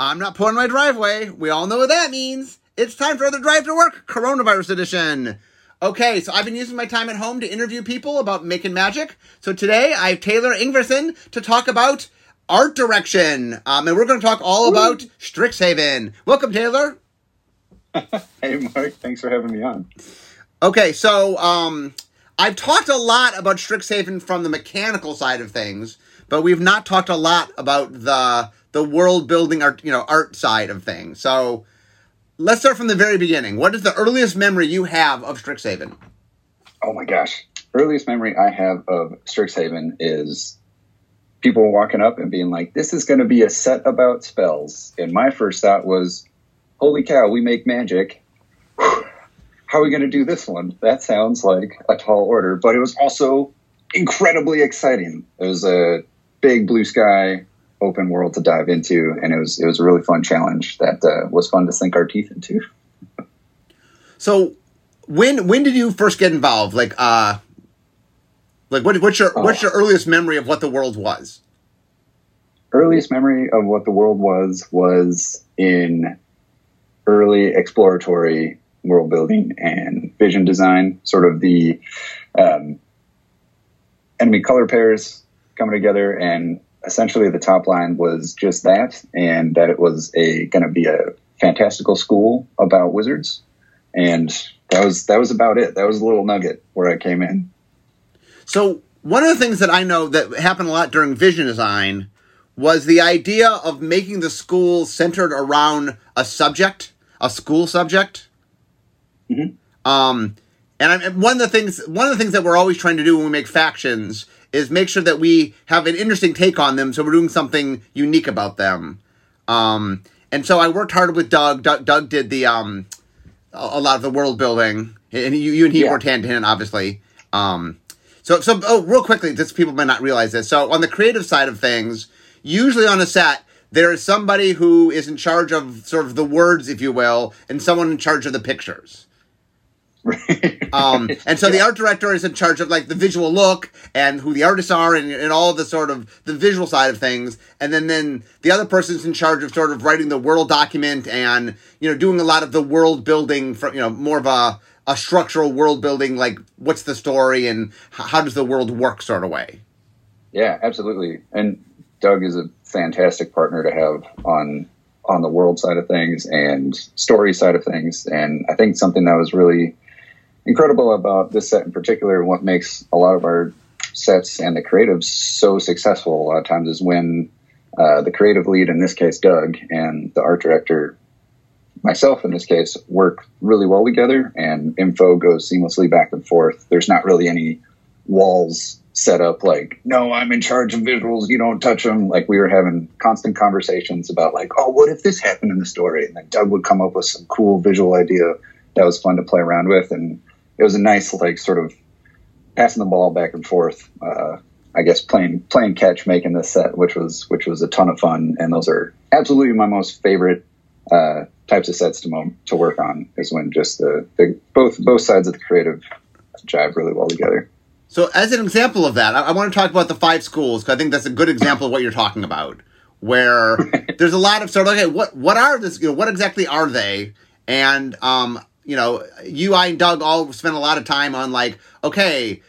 I'm not pulling my driveway. We all know what that means. It's time for the Drive to Work Coronavirus Edition. Okay, so I've been using my time at home to interview people about making magic. So today I have Taylor Ingvarsson to talk about art direction. Um, and we're going to talk all about Strixhaven. Welcome, Taylor. hey, Mark. Thanks for having me on. Okay, so um, I've talked a lot about Strixhaven from the mechanical side of things, but we've not talked a lot about the the world building art, you know, art side of things. So let's start from the very beginning. What is the earliest memory you have of Strixhaven? Oh my gosh. Earliest memory I have of Strixhaven is people walking up and being like, this is going to be a set about spells. And my first thought was, holy cow, we make magic. How are we going to do this one? That sounds like a tall order, but it was also incredibly exciting. It was a big blue sky, open world to dive into, and it was it was a really fun challenge that uh, was fun to sink our teeth into. So, when when did you first get involved? Like, uh, like what, what's your oh. what's your earliest memory of what the world was? Earliest memory of what the world was was in early exploratory world building and vision design, sort of the um, enemy color pairs coming together and essentially the top line was just that, and that it was a going to be a fantastical school about wizards, and that was that was about it. That was a little nugget where I came in. So one of the things that I know that happened a lot during vision design was the idea of making the school centered around a subject, a school subject. Mm-hmm. Um, and I, one of the things, one of the things that we're always trying to do when we make factions is make sure that we have an interesting take on them, so we're doing something unique about them. Um, and so I worked hard with Doug. Doug, Doug did the um, a, lot of the world building, and you, you and he yeah. worked hand in hand, obviously. Um, so, so oh, real quickly, just people might not realize this. So, on the creative side of things, usually on a set, there is somebody who is in charge of sort of the words, if you will, and someone in charge of the pictures. um, and so the art director is in charge of like the visual look and who the artists are and, and all the sort of the visual side of things. And then, then the other person's in charge of sort of writing the world document and, you know, doing a lot of the world building for, you know, more of a, a structural world building, like what's the story and how does the world work sort of way. Yeah, absolutely. And Doug is a fantastic partner to have on on the world side of things and story side of things. And I think something that was really incredible about this set in particular, what makes a lot of our sets and the creatives so successful a lot of times is when uh, the creative lead, in this case Doug, and the art director, myself in this case, work really well together, and info goes seamlessly back and forth. There's not really any walls set up like, no, I'm in charge of visuals, you don't touch them. Like we were having constant conversations about like, oh, what if this happened in the story? And then Doug would come up with some cool visual idea that was fun to play around with, and it was a nice like sort of passing the ball back and forth. Uh, I guess playing playing catch, making this set, which was which was a ton of fun, and those are absolutely my most favorite uh, types of sets to mo- to work on. Is when just the, the both both sides of the creative jive really well together. So, as an example of that, I, I want to talk about the five schools because I think that's a good example of what you're talking about. Where there's a lot of sort of okay, what what are this? You know, what exactly are they? And um, you know, you, I, and Doug all spent a lot of time on like, okay,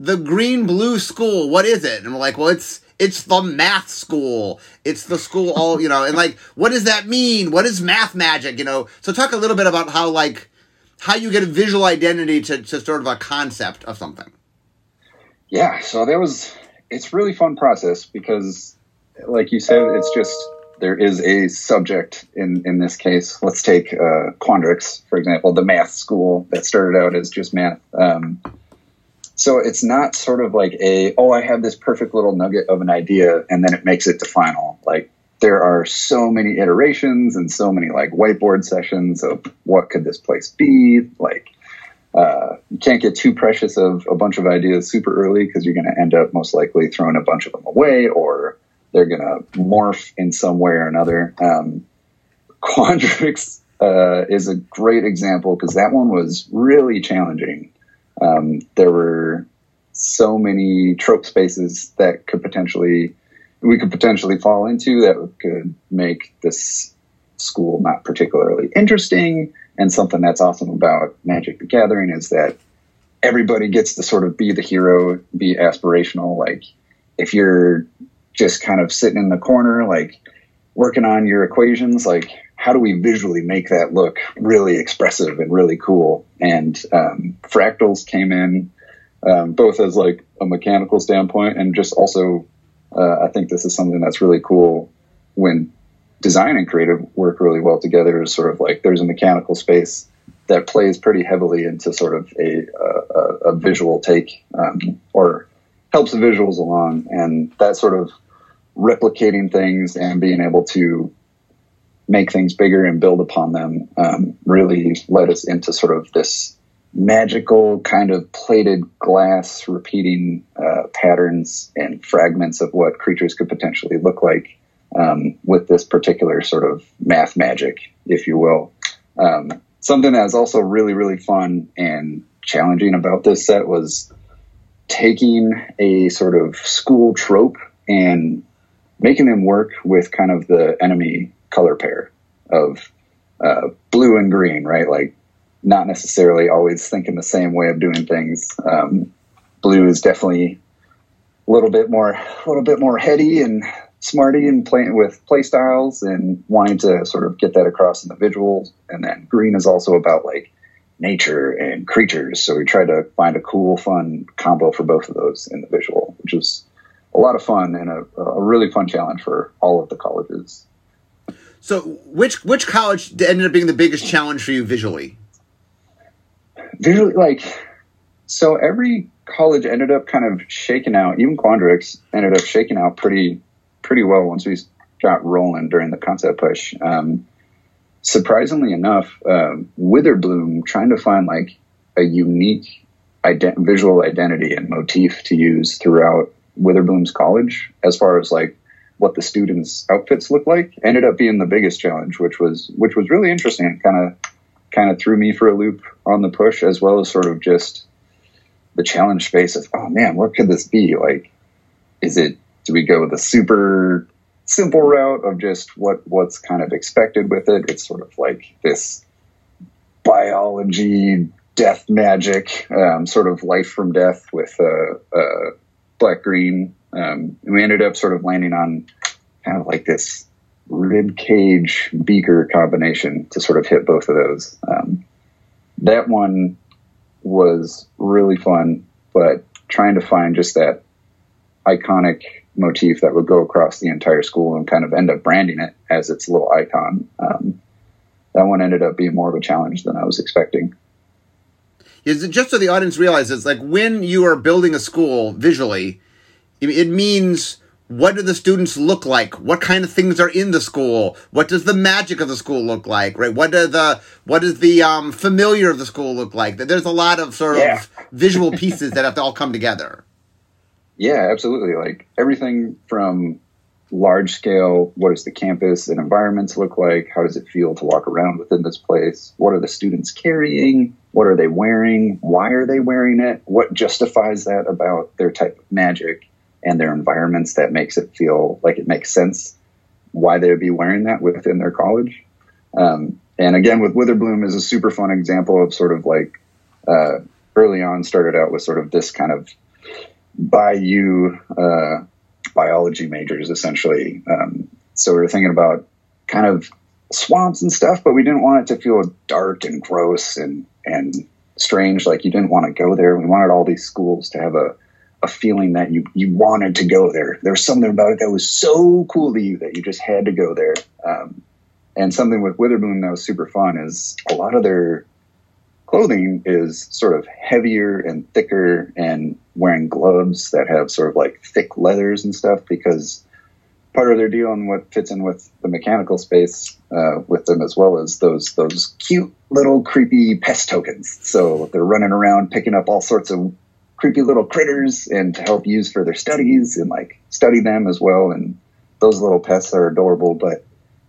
the green blue school, what is it? And we're like, well, it's it's the math school. It's the school all, you know, and like, what does that mean? What is math magic? You know, so talk a little bit about how like how you get a visual identity to, to sort of a concept of something. Yeah, so that was it's really fun process because like you said, it's just there is a subject in in this case. Let's take uh, Quandrix for example, the math school that started out as just math. Um, so it's not sort of like a oh I have this perfect little nugget of an idea and then it makes it to final. Like there are so many iterations and so many like whiteboard sessions of what could this place be like. Uh, you can't get too precious of a bunch of ideas super early because you're going to end up most likely throwing a bunch of them away or they're going to morph in some way or another. Um, Quandrix uh, is a great example because that one was really challenging. Um, there were so many trope spaces that could potentially we could potentially fall into that could make this school not particularly interesting. And something that's awesome about Magic the Gathering is that everybody gets to sort of be the hero, be aspirational. Like if you're just kind of sitting in the corner, like working on your equations, like how do we visually make that look really expressive and really cool? And um, fractals came in um, both as like a mechanical standpoint and just also, uh, I think this is something that's really cool when design and creative work really well together. Is sort of like there's a mechanical space that plays pretty heavily into sort of a, a, a visual take um, or helps the visuals along, and that sort of replicating things and being able to make things bigger and build upon them um, really led us into sort of this magical kind of plated glass repeating uh, patterns and fragments of what creatures could potentially look like um, with this particular sort of math magic, if you will. Um, something that was also really, really fun and challenging about this set was taking a sort of school trope and making them work with kind of the enemy color pair of uh, blue and green, right? Like not necessarily always thinking the same way of doing things. Um, blue is definitely a little bit more, a little bit more heady and smarty and playing with play styles and wanting to sort of get that across in the visuals. And then green is also about like nature and creatures. So we tried to find a cool, fun combo for both of those in the visual, which was a lot of fun and a, a really fun challenge for all of the colleges. So, which which college ended up being the biggest challenge for you visually? Visually, like, so every college ended up kind of shaking out. Even Quandrix ended up shaking out pretty pretty well once we got rolling during the concept push. Um, surprisingly enough, um, Witherbloom trying to find like a unique ident- visual identity and motif to use throughout Witherbloom's college, as far as like what the students' outfits look like, ended up being the biggest challenge, which was which was really interesting. Kind of kind of threw me for a loop on the push, as well as sort of just the challenge space of oh man, what could this be like? Is it do we go the super simple route of just what what's kind of expected with it? It's sort of like this biology death magic, um, sort of life from death with uh, uh, black green. Um, and we ended up sort of landing on kind of like this rib cage beaker combination to sort of hit both of those. Um, that one was really fun, but trying to find just that iconic motif that would go across the entire school and kind of end up branding it as its little icon. Um, that one ended up being more of a challenge than I was expecting is it just so the audience realizes like when you are building a school visually it means what do the students look like? What kind of things are in the school? What does the magic of the school look like right? What does the what does the um, familiar of the school look like? There's a lot of sort yeah. of visual pieces that have to all come together. Yeah absolutely. Like everything from large scale what does the campus and environments look like? How does it feel to walk around within this place? What are the students carrying what are they wearing? Why are they wearing it? What justifies that about their type of magic and their environments that makes it feel like it makes sense why they would be wearing that within their college? Um, and again with witherbloom is a super fun example of sort of like uh, early on started out with sort of this kind of bayou uh, biology majors essentially. Um, so we were thinking about kind of swamps and stuff, but we didn't want it to feel dark and gross and and strange. Like you didn't want to go there. We wanted all these schools to have a a feeling that you you wanted to go there. There was something about it that was so cool to you that you just had to go there. Um, and something with Witherbloom that was super fun is a lot of their clothing is sort of heavier and thicker and wearing gloves that have sort of like thick leathers and stuff because part of their deal and what fits in with the mechanical space uh, with them as well as those those cute little creepy pest tokens. So they're running around picking up all sorts of creepy little critters and to help use for their studies and like study them as well. And those little pests are adorable, but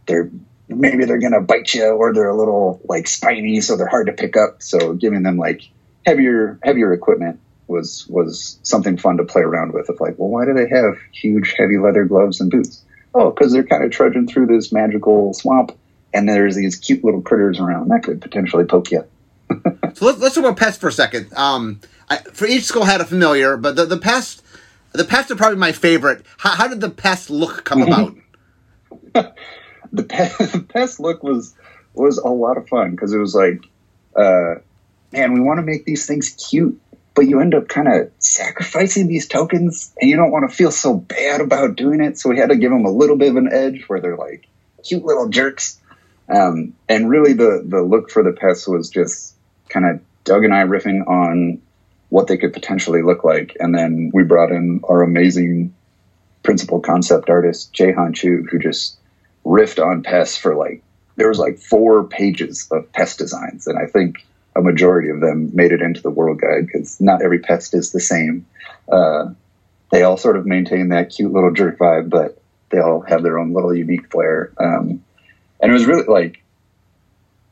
they're maybe they're gonna bite you or they're a little like spiny, so they're hard to pick up. So giving them like heavier heavier equipment was was something fun to play around with. Of like, well, why do they have huge, heavy leather gloves and boots? Oh, because they're kind of trudging through this magical swamp, and there's these cute little critters around that could potentially poke you. so let's, let's talk about pests for a second. Um, I, for each school had a familiar, but the, the pest, the pests are probably my favorite. How, how did the pest look come about? the, pest, the pest look was was a lot of fun because it was like, uh, man, we want to make these things cute, but you end up kind of sacrificing these tokens, and you don't want to feel so bad about doing it. So we had to give them a little bit of an edge where they're like cute little jerks. Um, and really, the the look for the pests was just kind of Doug and I riffing on what they could potentially look like, and then we brought in our amazing principal concept artist Jehan Choo, who just riffed on pests for like there was like four pages of pest designs, and I think a majority of them made it into the world guide because not every pest is the same. Uh, they all sort of maintain that cute little jerk vibe, but they all have their own little unique flair. Um, and it was really like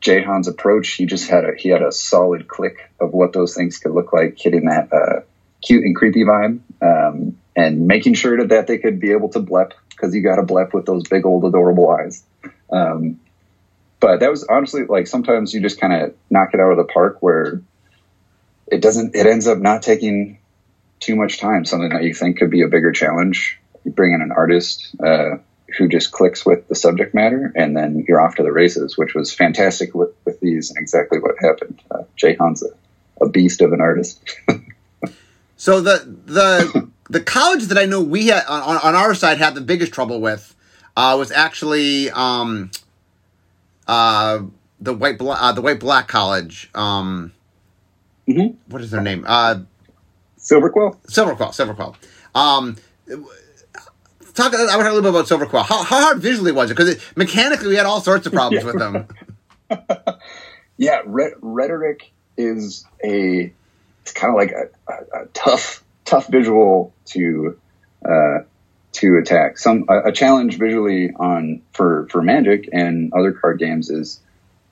Jehan's approach. He just had a he had a solid click of what those things could look like, hitting that uh, cute and creepy vibe, um, and making sure that, that they could be able to blep because you got to blep with those big old adorable eyes. Um, but that was honestly like sometimes you just kind of knock it out of the park where it doesn't it ends up not taking too much time. Something that you think could be a bigger challenge. You bring in an artist uh, who just clicks with the subject matter and then you're off to the races which was fantastic with, with these and exactly what happened. Uh, Jehan's a, a beast of an artist. So the the the college that i know we had on, on our side had the biggest trouble with uh, was actually um, uh, the white bla- uh, the white black college. Um, mm-hmm. what is their name? Uh, Silverquill. Silverquill. Silverquill. Um, talk. I want to talk a little bit about Silverquill. How, how hard visually was it? Because mechanically, we had all sorts of problems yeah. with them. yeah, re- rhetoric is a. It's kind of like a, a, a, tough, tough visual to uh, to attack. Some a, a, challenge visually on for for Magic and other card games is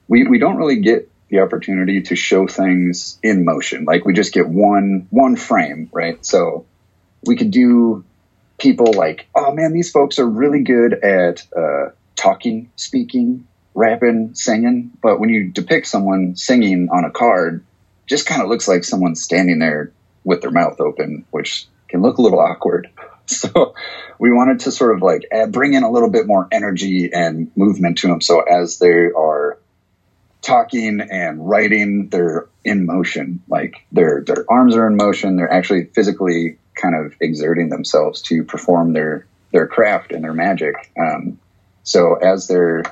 we we don't really get the opportunity to show things in motion. Like we just get one one frame, right? So we could do people like, oh man, these folks are really good at uh, talking, speaking, rapping, singing. But when you depict someone singing on a card, just kind of looks like someone standing there with their mouth open, which can look a little awkward. So we wanted to sort of like add, bring in a little bit more energy and movement to them. So as they are talking and writing, they're in motion. Like their their arms are in motion. They're actually physically kind of exerting themselves to perform their their craft and their magic. Um, so as they're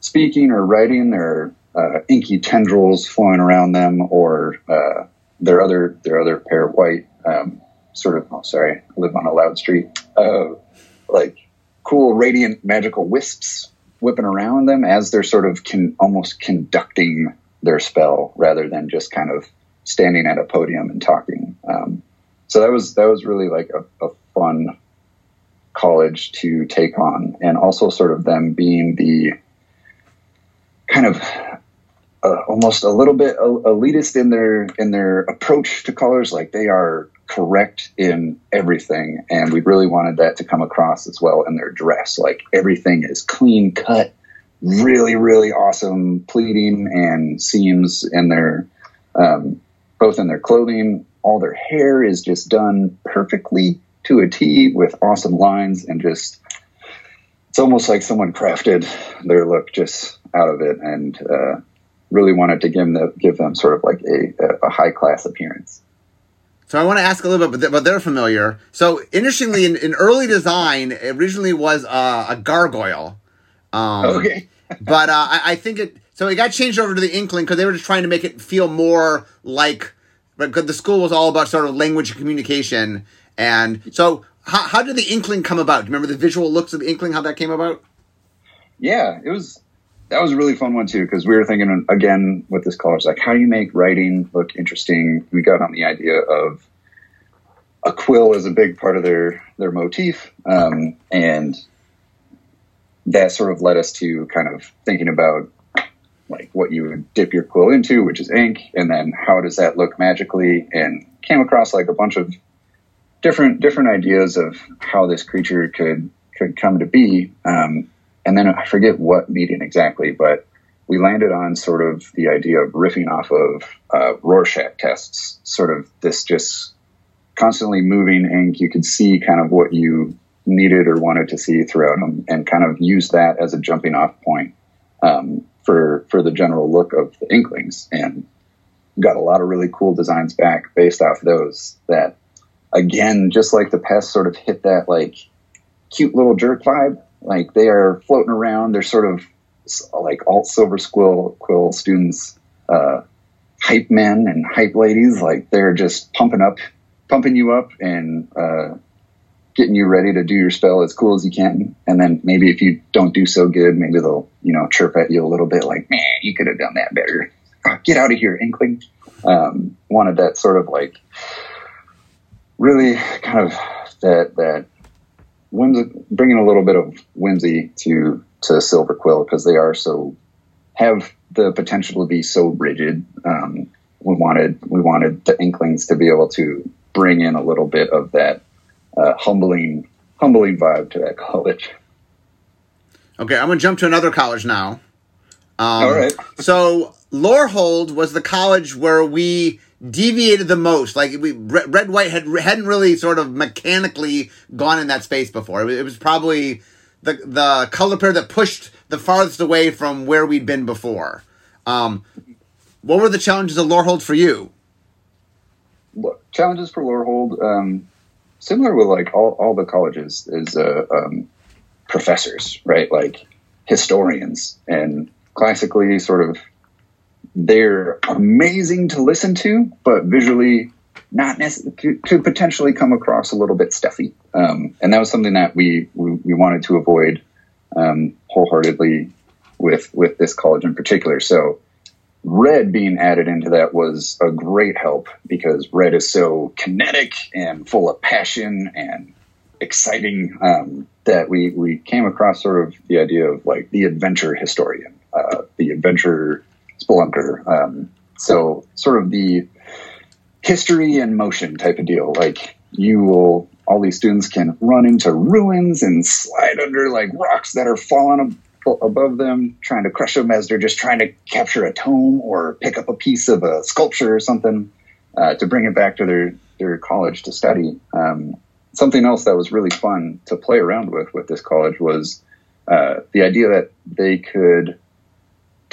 speaking or writing, their uh, inky tendrils flowing around them, or uh, their other their other pair of white um, sort of, oh, sorry, I live on a loud street, uh, like cool, radiant, magical wisps whipping around them as they're sort of can almost conducting their spell rather than just kind of standing at a podium and talking. Um, so that was that was really like a, a, fun college to take on, and also sort of them being the kind of uh, almost a little bit elitist in their in their approach to colors. Like they are correct in everything, and we really wanted that to come across as well in their dress. Like everything is clean cut, really really awesome pleating and seams in their um, both in their clothing. All their hair is just done perfectly to a T with awesome lines and just it's almost like someone crafted their look just out of it and uh, really wanted to give them, give them sort of like a, a high class appearance. So I want to ask a little bit, but they're familiar. So interestingly, in, in early design, it originally was uh, a gargoyle. Um, okay. but uh, I, I, think it. So it got changed over to the Inkling because they were just trying to make it feel more like. Because the school was all about sort of language and communication, and so how, how did the Inkling come about? Do you remember the visual looks of the Inkling? How that came about? Yeah, it was that was a really fun one too because we were thinking again with this college like how do you make writing look interesting we got on the idea of a quill is a big part of their their motif um, and that sort of led us to kind of thinking about like what you would dip your quill into which is ink and then how does that look magically and came across like a bunch of different different ideas of how this creature could could come to be. Um, and then I forget what meeting exactly, but we landed on sort of the idea of riffing off of uh, Rorschach tests, sort of this just constantly moving ink. You could see kind of what you needed or wanted to see throughout them, and kind of use that as a jumping off point um, for for the general look of the Inklings, and got a lot of really cool designs back based off those. That again, just like the pest, sort of hit that like cute little jerk vibe. Like they are floating around. They're sort of like alt silver squill quill students, uh, hype men and hype ladies. Like they're just pumping up, pumping you up and, uh, getting you ready to do your spell as cool as you can. And then maybe if you don't do so good, maybe they'll, you know, chirp at you a little bit like, man, you could have done that better. Oh, get out of here, Inkling. Um, wanted that sort of like really kind of that, that whimsy, bringing a little bit of whimsy to to Silverquill because they are so have the potential to be so rigid. Um, we wanted we wanted the Inklings to be able to bring in a little bit of that uh, humbling humbling vibe to that college. Okay, I'm gonna jump to another college now. Um, All right. so Lorehold was the college where we deviated the most. Like we red white had hadn't really sort of mechanically gone in that space before. It was, it was probably the the color pair that pushed the farthest away from where we'd been before. Um, what were the challenges of Lorehold for you? Challenges for Lorehold, um, similar with like all, all the colleges, is uh, um, professors, right? Like historians, and classically, sort of, they're amazing to listen to, but visually not necessarily could potentially come across a little bit stuffy. Um, and that was something that we, we, we wanted to avoid um, wholeheartedly with with this college in particular. So red being added into that was a great help because red is so kinetic and full of passion and exciting um, that we we came across sort of the idea of like the adventure historian, uh, the adventure spelunker. Um, so sort of the history and motion type of deal. Like you will, all these students can run into ruins and slide under like rocks that are falling ab- above them, trying to crush them as they're just trying to capture a tome or pick up a piece of a sculpture or something uh, to bring it back to their their college to study. Um, something else that was really fun to play around with with this college was uh, the idea that they could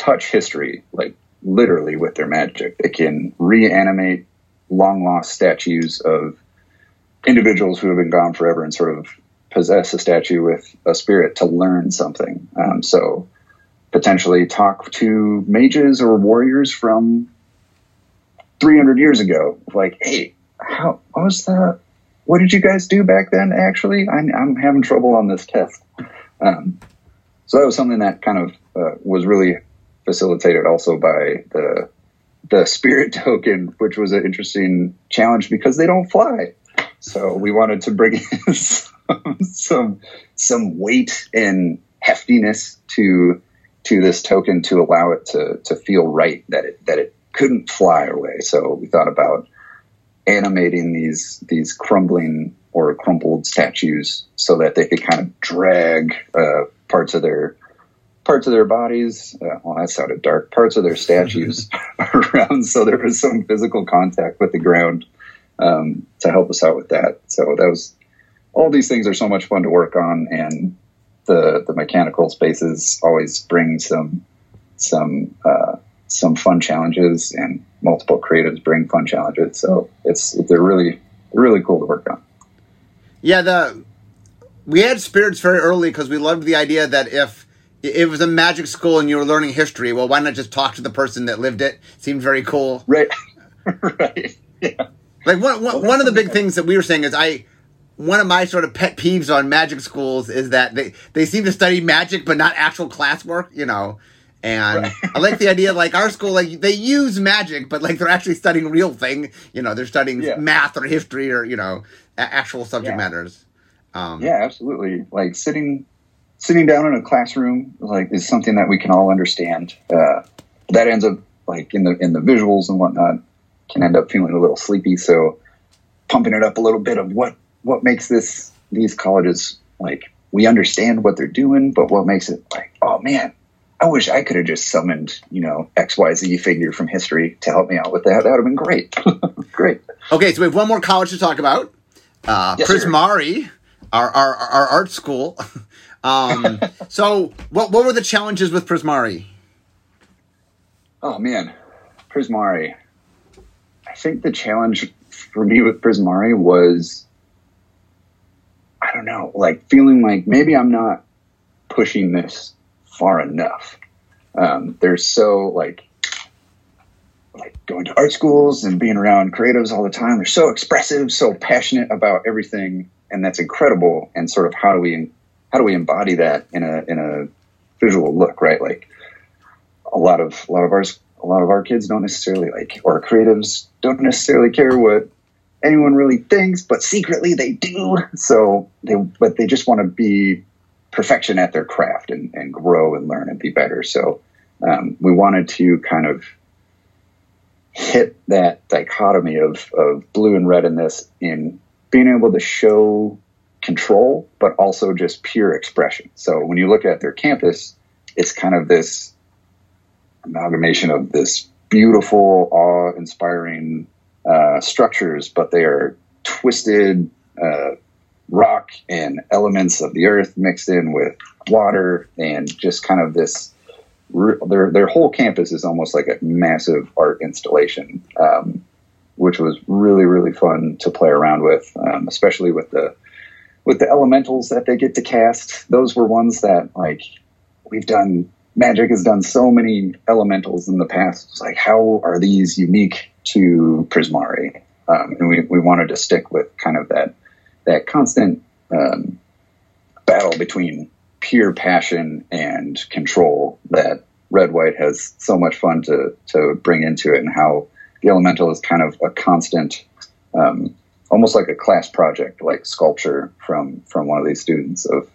touch history like literally with their magic. They can reanimate long lost statues of individuals who have been gone forever and sort of possess a statue with a spirit to learn something. Um, so potentially talk to mages or warriors from 300 years ago. Like, hey, how what was that? What did you guys do back then? Actually, I'm, I'm having trouble on this test. Um, so that was something that kind of uh, was really facilitated also by the the spirit token, which was an interesting challenge because they don't fly. So we wanted to bring in some some, some weight and heftiness to to this token to allow it to to feel right that it that it couldn't fly away. So we thought about animating these these crumbling or crumpled statues so that they could kind of drag uh, parts of their parts of their bodies. Uh, well, that sounded dark. Parts of their statues around, so there was some physical contact with the ground um, to help us out with that. So that was all these things are so much fun to work on, and the the mechanical spaces always bring some some uh, some fun challenges, and multiple creatives bring fun challenges. So it's they're really really cool to work on. Yeah, the we had spirits very early because we loved the idea that if it was a magic school and you were learning history, well, why not just talk to the person that lived it? Seemed very cool. Right. right. Yeah. Like one, one, one of the big things that we were saying is I one of my sort of pet peeves on magic schools is that they, they seem to study magic but not actual classwork, you know. And right. I like the idea like our school like they use magic but like they're actually studying real thing, you know, they're studying yeah. math or history or, you know, actual subject yeah. matters. Um, yeah, absolutely. Like sitting sitting down in a classroom like is something that we can all understand. Uh, that ends up like in the in the visuals and whatnot can end up feeling a little sleepy. So pumping it up a little bit of what what makes this these colleges like we understand what they're doing, but what makes it like, oh man, I wish I could have just summoned, you know, XYZ figure from history to help me out with that. That would have been great. great. Okay, so we have one more college to talk about. Uh, Yes. Prismari, our, our, our art school. um, so, what, what were the challenges with Prismari? Oh man, Prismari. I think the challenge for me with Prismari was I don't know, like feeling like maybe I'm not pushing this far enough. Um, they're so like like going to art schools and being around creatives all the time. They're so expressive, so passionate about everything, and that's incredible. And sort of how do we how do we embody that in a in a visual look, right? Like a lot of a lot of our a lot of our kids don't necessarily like or creatives don't necessarily care what anyone really thinks, but secretly they do. So they but they just want to be perfection at their craft and, and grow and learn and be better. So um, we wanted to kind of hit that dichotomy of, of blue and red in this in being able to show control, but also just pure expression. So when you look at their campus, it's kind of this amalgamation of this beautiful, awe-inspiring uh, structures, but they are twisted uh, rock and elements of the earth mixed in with water, and just kind of this. Their their whole campus is almost like a massive art installation, um, which was really really fun to play around with, um, especially with the with the elementals that they get to cast. Those were ones that like we've done Magic has done so many elementals in the past. It's like, how are these unique to Prismari? Um, and we, we wanted to stick with kind of that that constant um, battle between pure passion and control that Red White has so much fun to to bring into it, and how the elemental is kind of a constant, um, almost like a class project, like sculpture from from one of these students of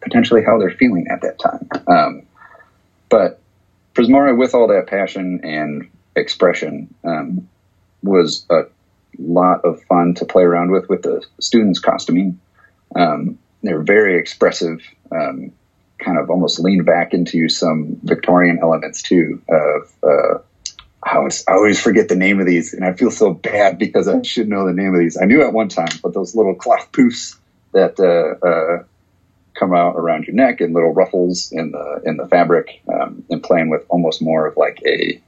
potentially how they're feeling at that time. Um, but Prismara, with all that passion and expression, um, was a lot of fun to play around with with the students' costuming. Um, they're very expressive, um, kind of almost lean back into some Victorian elements too. Of uh, I always, I always forget the name of these, and I feel so bad because I should know the name of these. I knew at one time, but those little cloth poofs that uh, uh, come out around your neck and little ruffles in the in the fabric, um, and playing with almost more of like a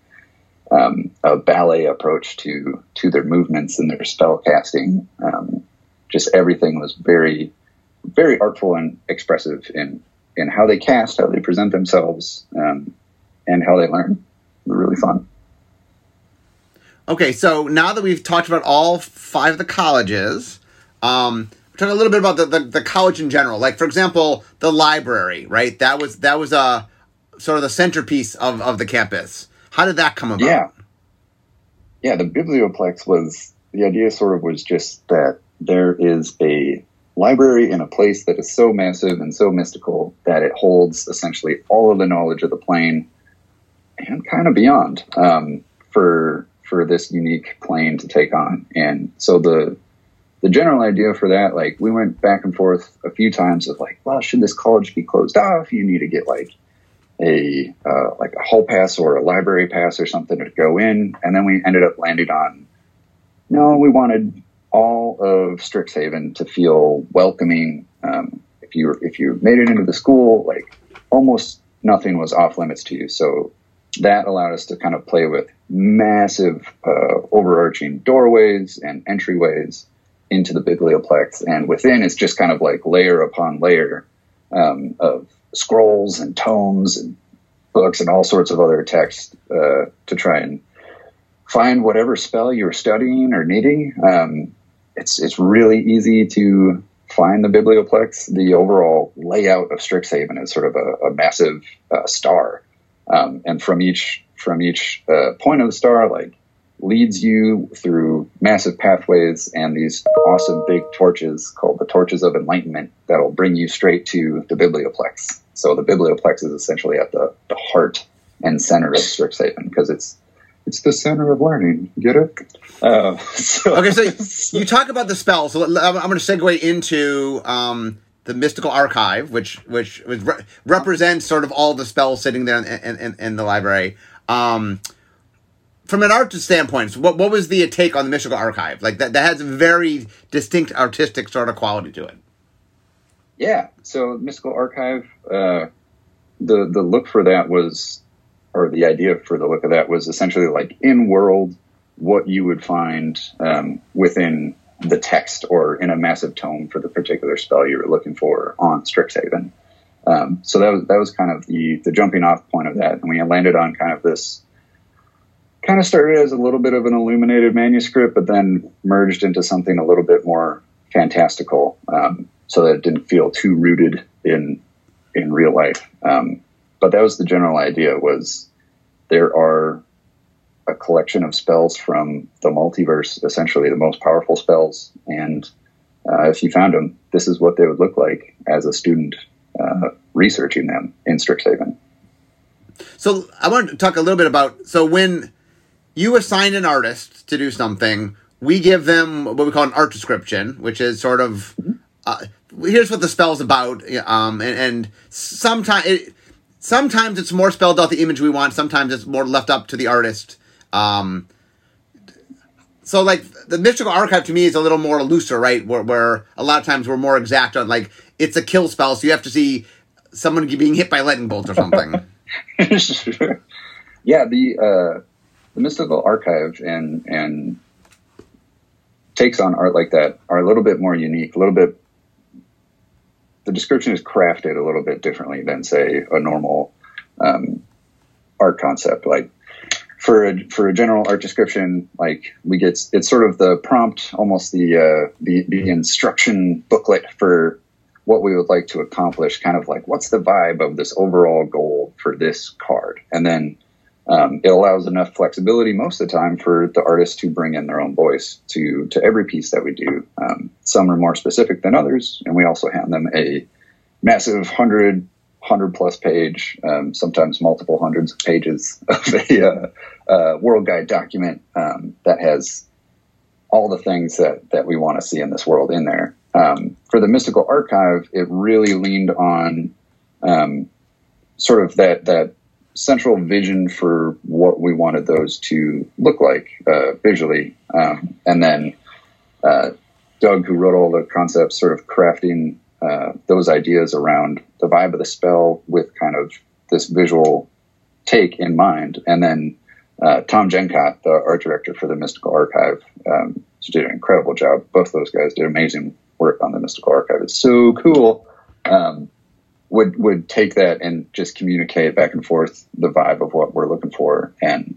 um, a ballet approach to to their movements and their spell casting. Um, just everything was very very artful and expressive in in how they cast, how they present themselves, um, and how they learn. Really fun. Okay, so now that we've talked about all five of the colleges, um, we're talking a little bit about the, the, the college in general. Like, for example, the library, right? That was that was a sort of the centerpiece of, of the campus. How did that come about? Yeah. Yeah, the biblioplex was the idea sort of was just that there is a library in a place that is so massive and so mystical that it holds essentially all of the knowledge of the plane and kind of beyond um, for for this unique plane to take on. And so the the general idea for that, like we went back and forth a few times of like, well, should this college be closed off? You need to get like a uh, like a hall pass or a library pass or something to go in, and then we ended up landing on. No, we wanted all of Strixhaven to feel welcoming. Um, if you if you made it into the school, like almost nothing was off limits to you. So that allowed us to kind of play with massive uh, overarching doorways and entryways into the biblioplex, and within it's just kind of like layer upon layer um, of scrolls and tomes and books and all sorts of other text uh, to try and find whatever spell you're studying or needing. Um, it's it's really easy to find the biblioplex. The overall layout of Strixhaven is sort of a, a massive uh, star, um, and from each from each uh, point of the star, like leads you through massive pathways and these awesome big torches called the torches of enlightenment that'll bring you straight to the biblioplex. So the biblioplex is essentially at the, the heart and center of Strixhaven because it's it's the center of learning. Get it? Uh, so, okay, so you talk about the spell. So I'm going to segue into um, the mystical archive, which which, re- represents sort of all the spells sitting there in, in, in the library. Um, from an art standpoint, what what was the take on the mystical archive? Like that that has a very distinct artistic sort of quality to it. Yeah. So mystical archive, uh, the the look for that was, or the idea for the look of that was essentially like in world what you would find um, within the text or in a massive tome for the particular spell you were looking for on Strixhaven. Um, so that was that was kind of the the jumping off point of that, and we landed on kind of this. Kind of started as a little bit of an illuminated manuscript, but then merged into something a little bit more fantastical, um, so that it didn't feel too rooted in in real life. Um, but that was the general idea: was there are a collection of spells from the multiverse, essentially the most powerful spells. And uh, if you found them, this is what they would look like as a student uh, researching them in Strixhaven. So I want to talk a little bit about so when you assign an artist to do something, we give them what we call an art description, which is sort of mm-hmm. uh, here's what the spell's about, um, and, and sometimes. It, sometimes it's more spelled out the image we want. Sometimes it's more left up to the artist um, so like the mystical archive to me is a little more looser, right? Where, where a lot of times we're more exact on like it's a kill spell, so you have to see someone being hit by lightning bolts or something. yeah, the uh, the mystical archive and and takes on art like that are a little bit more unique, a little bit. The description is crafted a little bit differently than say a normal um, art concept. Like for a for a general art description, like we get it's sort of the prompt, almost the uh, the the instruction booklet for what we would like to accomplish. Kind of like what's the vibe of this overall goal for this card, and then um, it allows enough flexibility most of the time for the artist to bring in their own voice to to every piece that we do. Um, some are more specific than others, and we also hand them a massive hundred hundred plus page, um, sometimes multiple hundreds of pages of a uh, uh, world guide document um, that has all the things that that we want to see in this world in there. Um, for the mystical archive, it really leaned on um, sort of that that central vision for what we wanted those to look like uh, visually, um, and then uh, Doug, who wrote all the concepts, sort of crafting uh, those ideas around the vibe of the spell with kind of this visual take in mind. And then uh, Tom Jenkot, the art director for the Mystical Archive, um, did an incredible job. Both those guys did amazing work on the Mystical Archive. It's so cool. Um, would would take that and just communicate back and forth the vibe of what we're looking for, and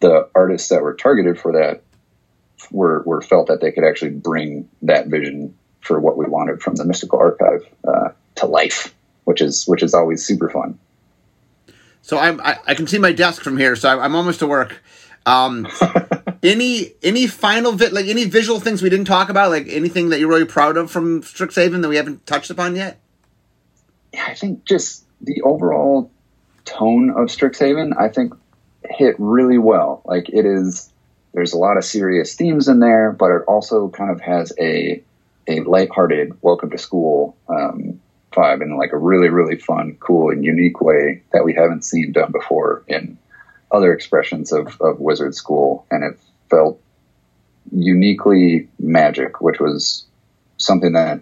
the artists that were targeted for that were were felt that they could actually bring that vision for what we wanted from the mystical archive uh, to life, which is which is always super fun. So I'm I, I can see my desk from here, so I'm almost to work. Um, any any final vi- like any visual things we didn't talk about, like anything that you're really proud of from Strixhaven that we haven't touched upon yet? Yeah, I think just the overall tone of Strixhaven, I think hit really well. Like it is, there's a lot of serious themes in there, but it also kind of has a a lighthearted welcome to school um, vibe in like a really really fun, cool, and unique way that we haven't seen done before in other expressions of, of Wizard School, and it felt uniquely magic, which was something that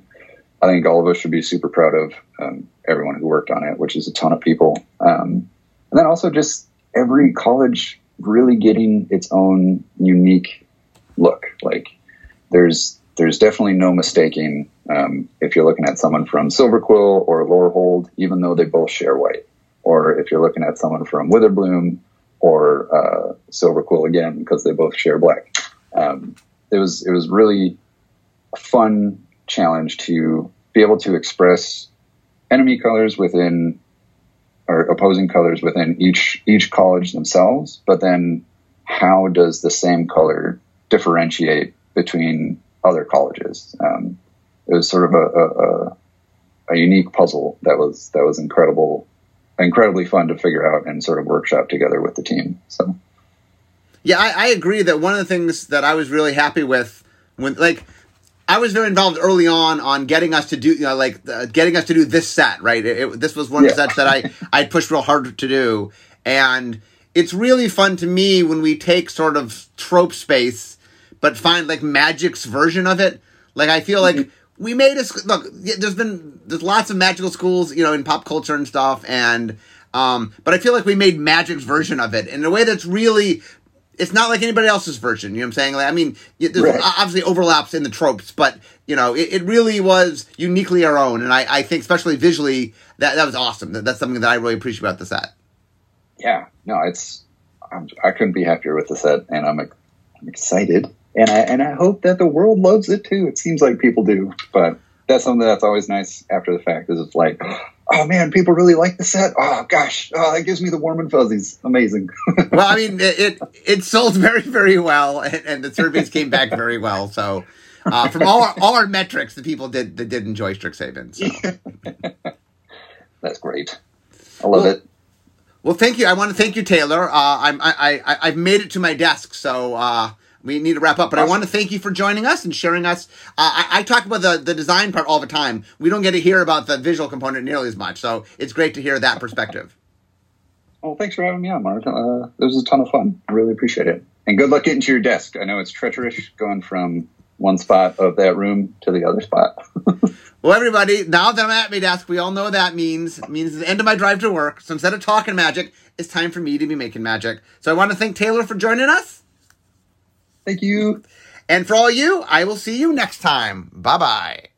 I think all of us should be super proud of. Um, everyone who worked on it, which is a ton of people, um, and then also just every college really getting its own unique look. Like there's there's definitely no mistaking um, if you're looking at someone from Silverquill or Lorehold, even though they both share white, or if you're looking at someone from Witherbloom or uh, Silverquill again because they both share black. Um, it was it was really a fun challenge to be able to express enemy colors within or opposing colors within each each college themselves, but then how does the same color differentiate between other colleges. Um, it was sort of a, a, a, unique puzzle that was that was incredible, incredibly fun to figure out and sort of workshop together with the team. So. Yeah, I, I agree that one of the things that I was really happy with when like I was very involved early on on getting us to do you know like uh, getting us to do this set right. It, it, this was one of the sets that I I pushed real hard to do, and it's really fun to me when we take sort of trope space, but find like Magic's version of it. Like I feel like we made a look. There's been there's lots of magical schools you know in pop culture and stuff, and um, but I feel like we made Magic's version of it in a way that's really it's not like anybody else's version. You know what I'm saying? Like, I mean, there's Right. obviously overlaps in the tropes, but you know, it, it really was uniquely our own. And I, I think, especially visually, that that was awesome. That, that's something that I really appreciate about the set. Yeah, no, it's I'm, I couldn't be happier with the set, and I'm, I'm excited, and I and I hope that the world loves it too. It seems like people do, but that's something that's always nice after the fact. Is it's like, oh man, people really like the set. Oh gosh, oh, that gives me the warm and fuzzies. Amazing. Well, I mean, it it, it sold very very well, and, and the surveys came back very well. So. Uh, from all our, all our metrics, the people did that did enjoy Strixhaven. So. that's great. I love Well, it. Well, thank you. I want to thank you, Taylor. Uh, I'm, I, I, I've made it to my desk, so uh, we need to wrap up. But I want to thank you for joining us and sharing us. Uh, I, I talk about the, the design part all the time. We don't get to hear about the visual component nearly as much, so it's great to hear that perspective. Well, thanks for having me on, Mark. Uh, this was a ton of fun. I really appreciate it. And good luck getting to your desk. I know it's treacherous going from one spot of that room to the other spot. Well, everybody, now that I'm at my desk, we all know that means it means the end of my drive to work. So instead of talking magic, it's time for me to be making magic. So I want to thank Taylor for joining us, Thank you. and for all you, I will see you next time. Bye bye.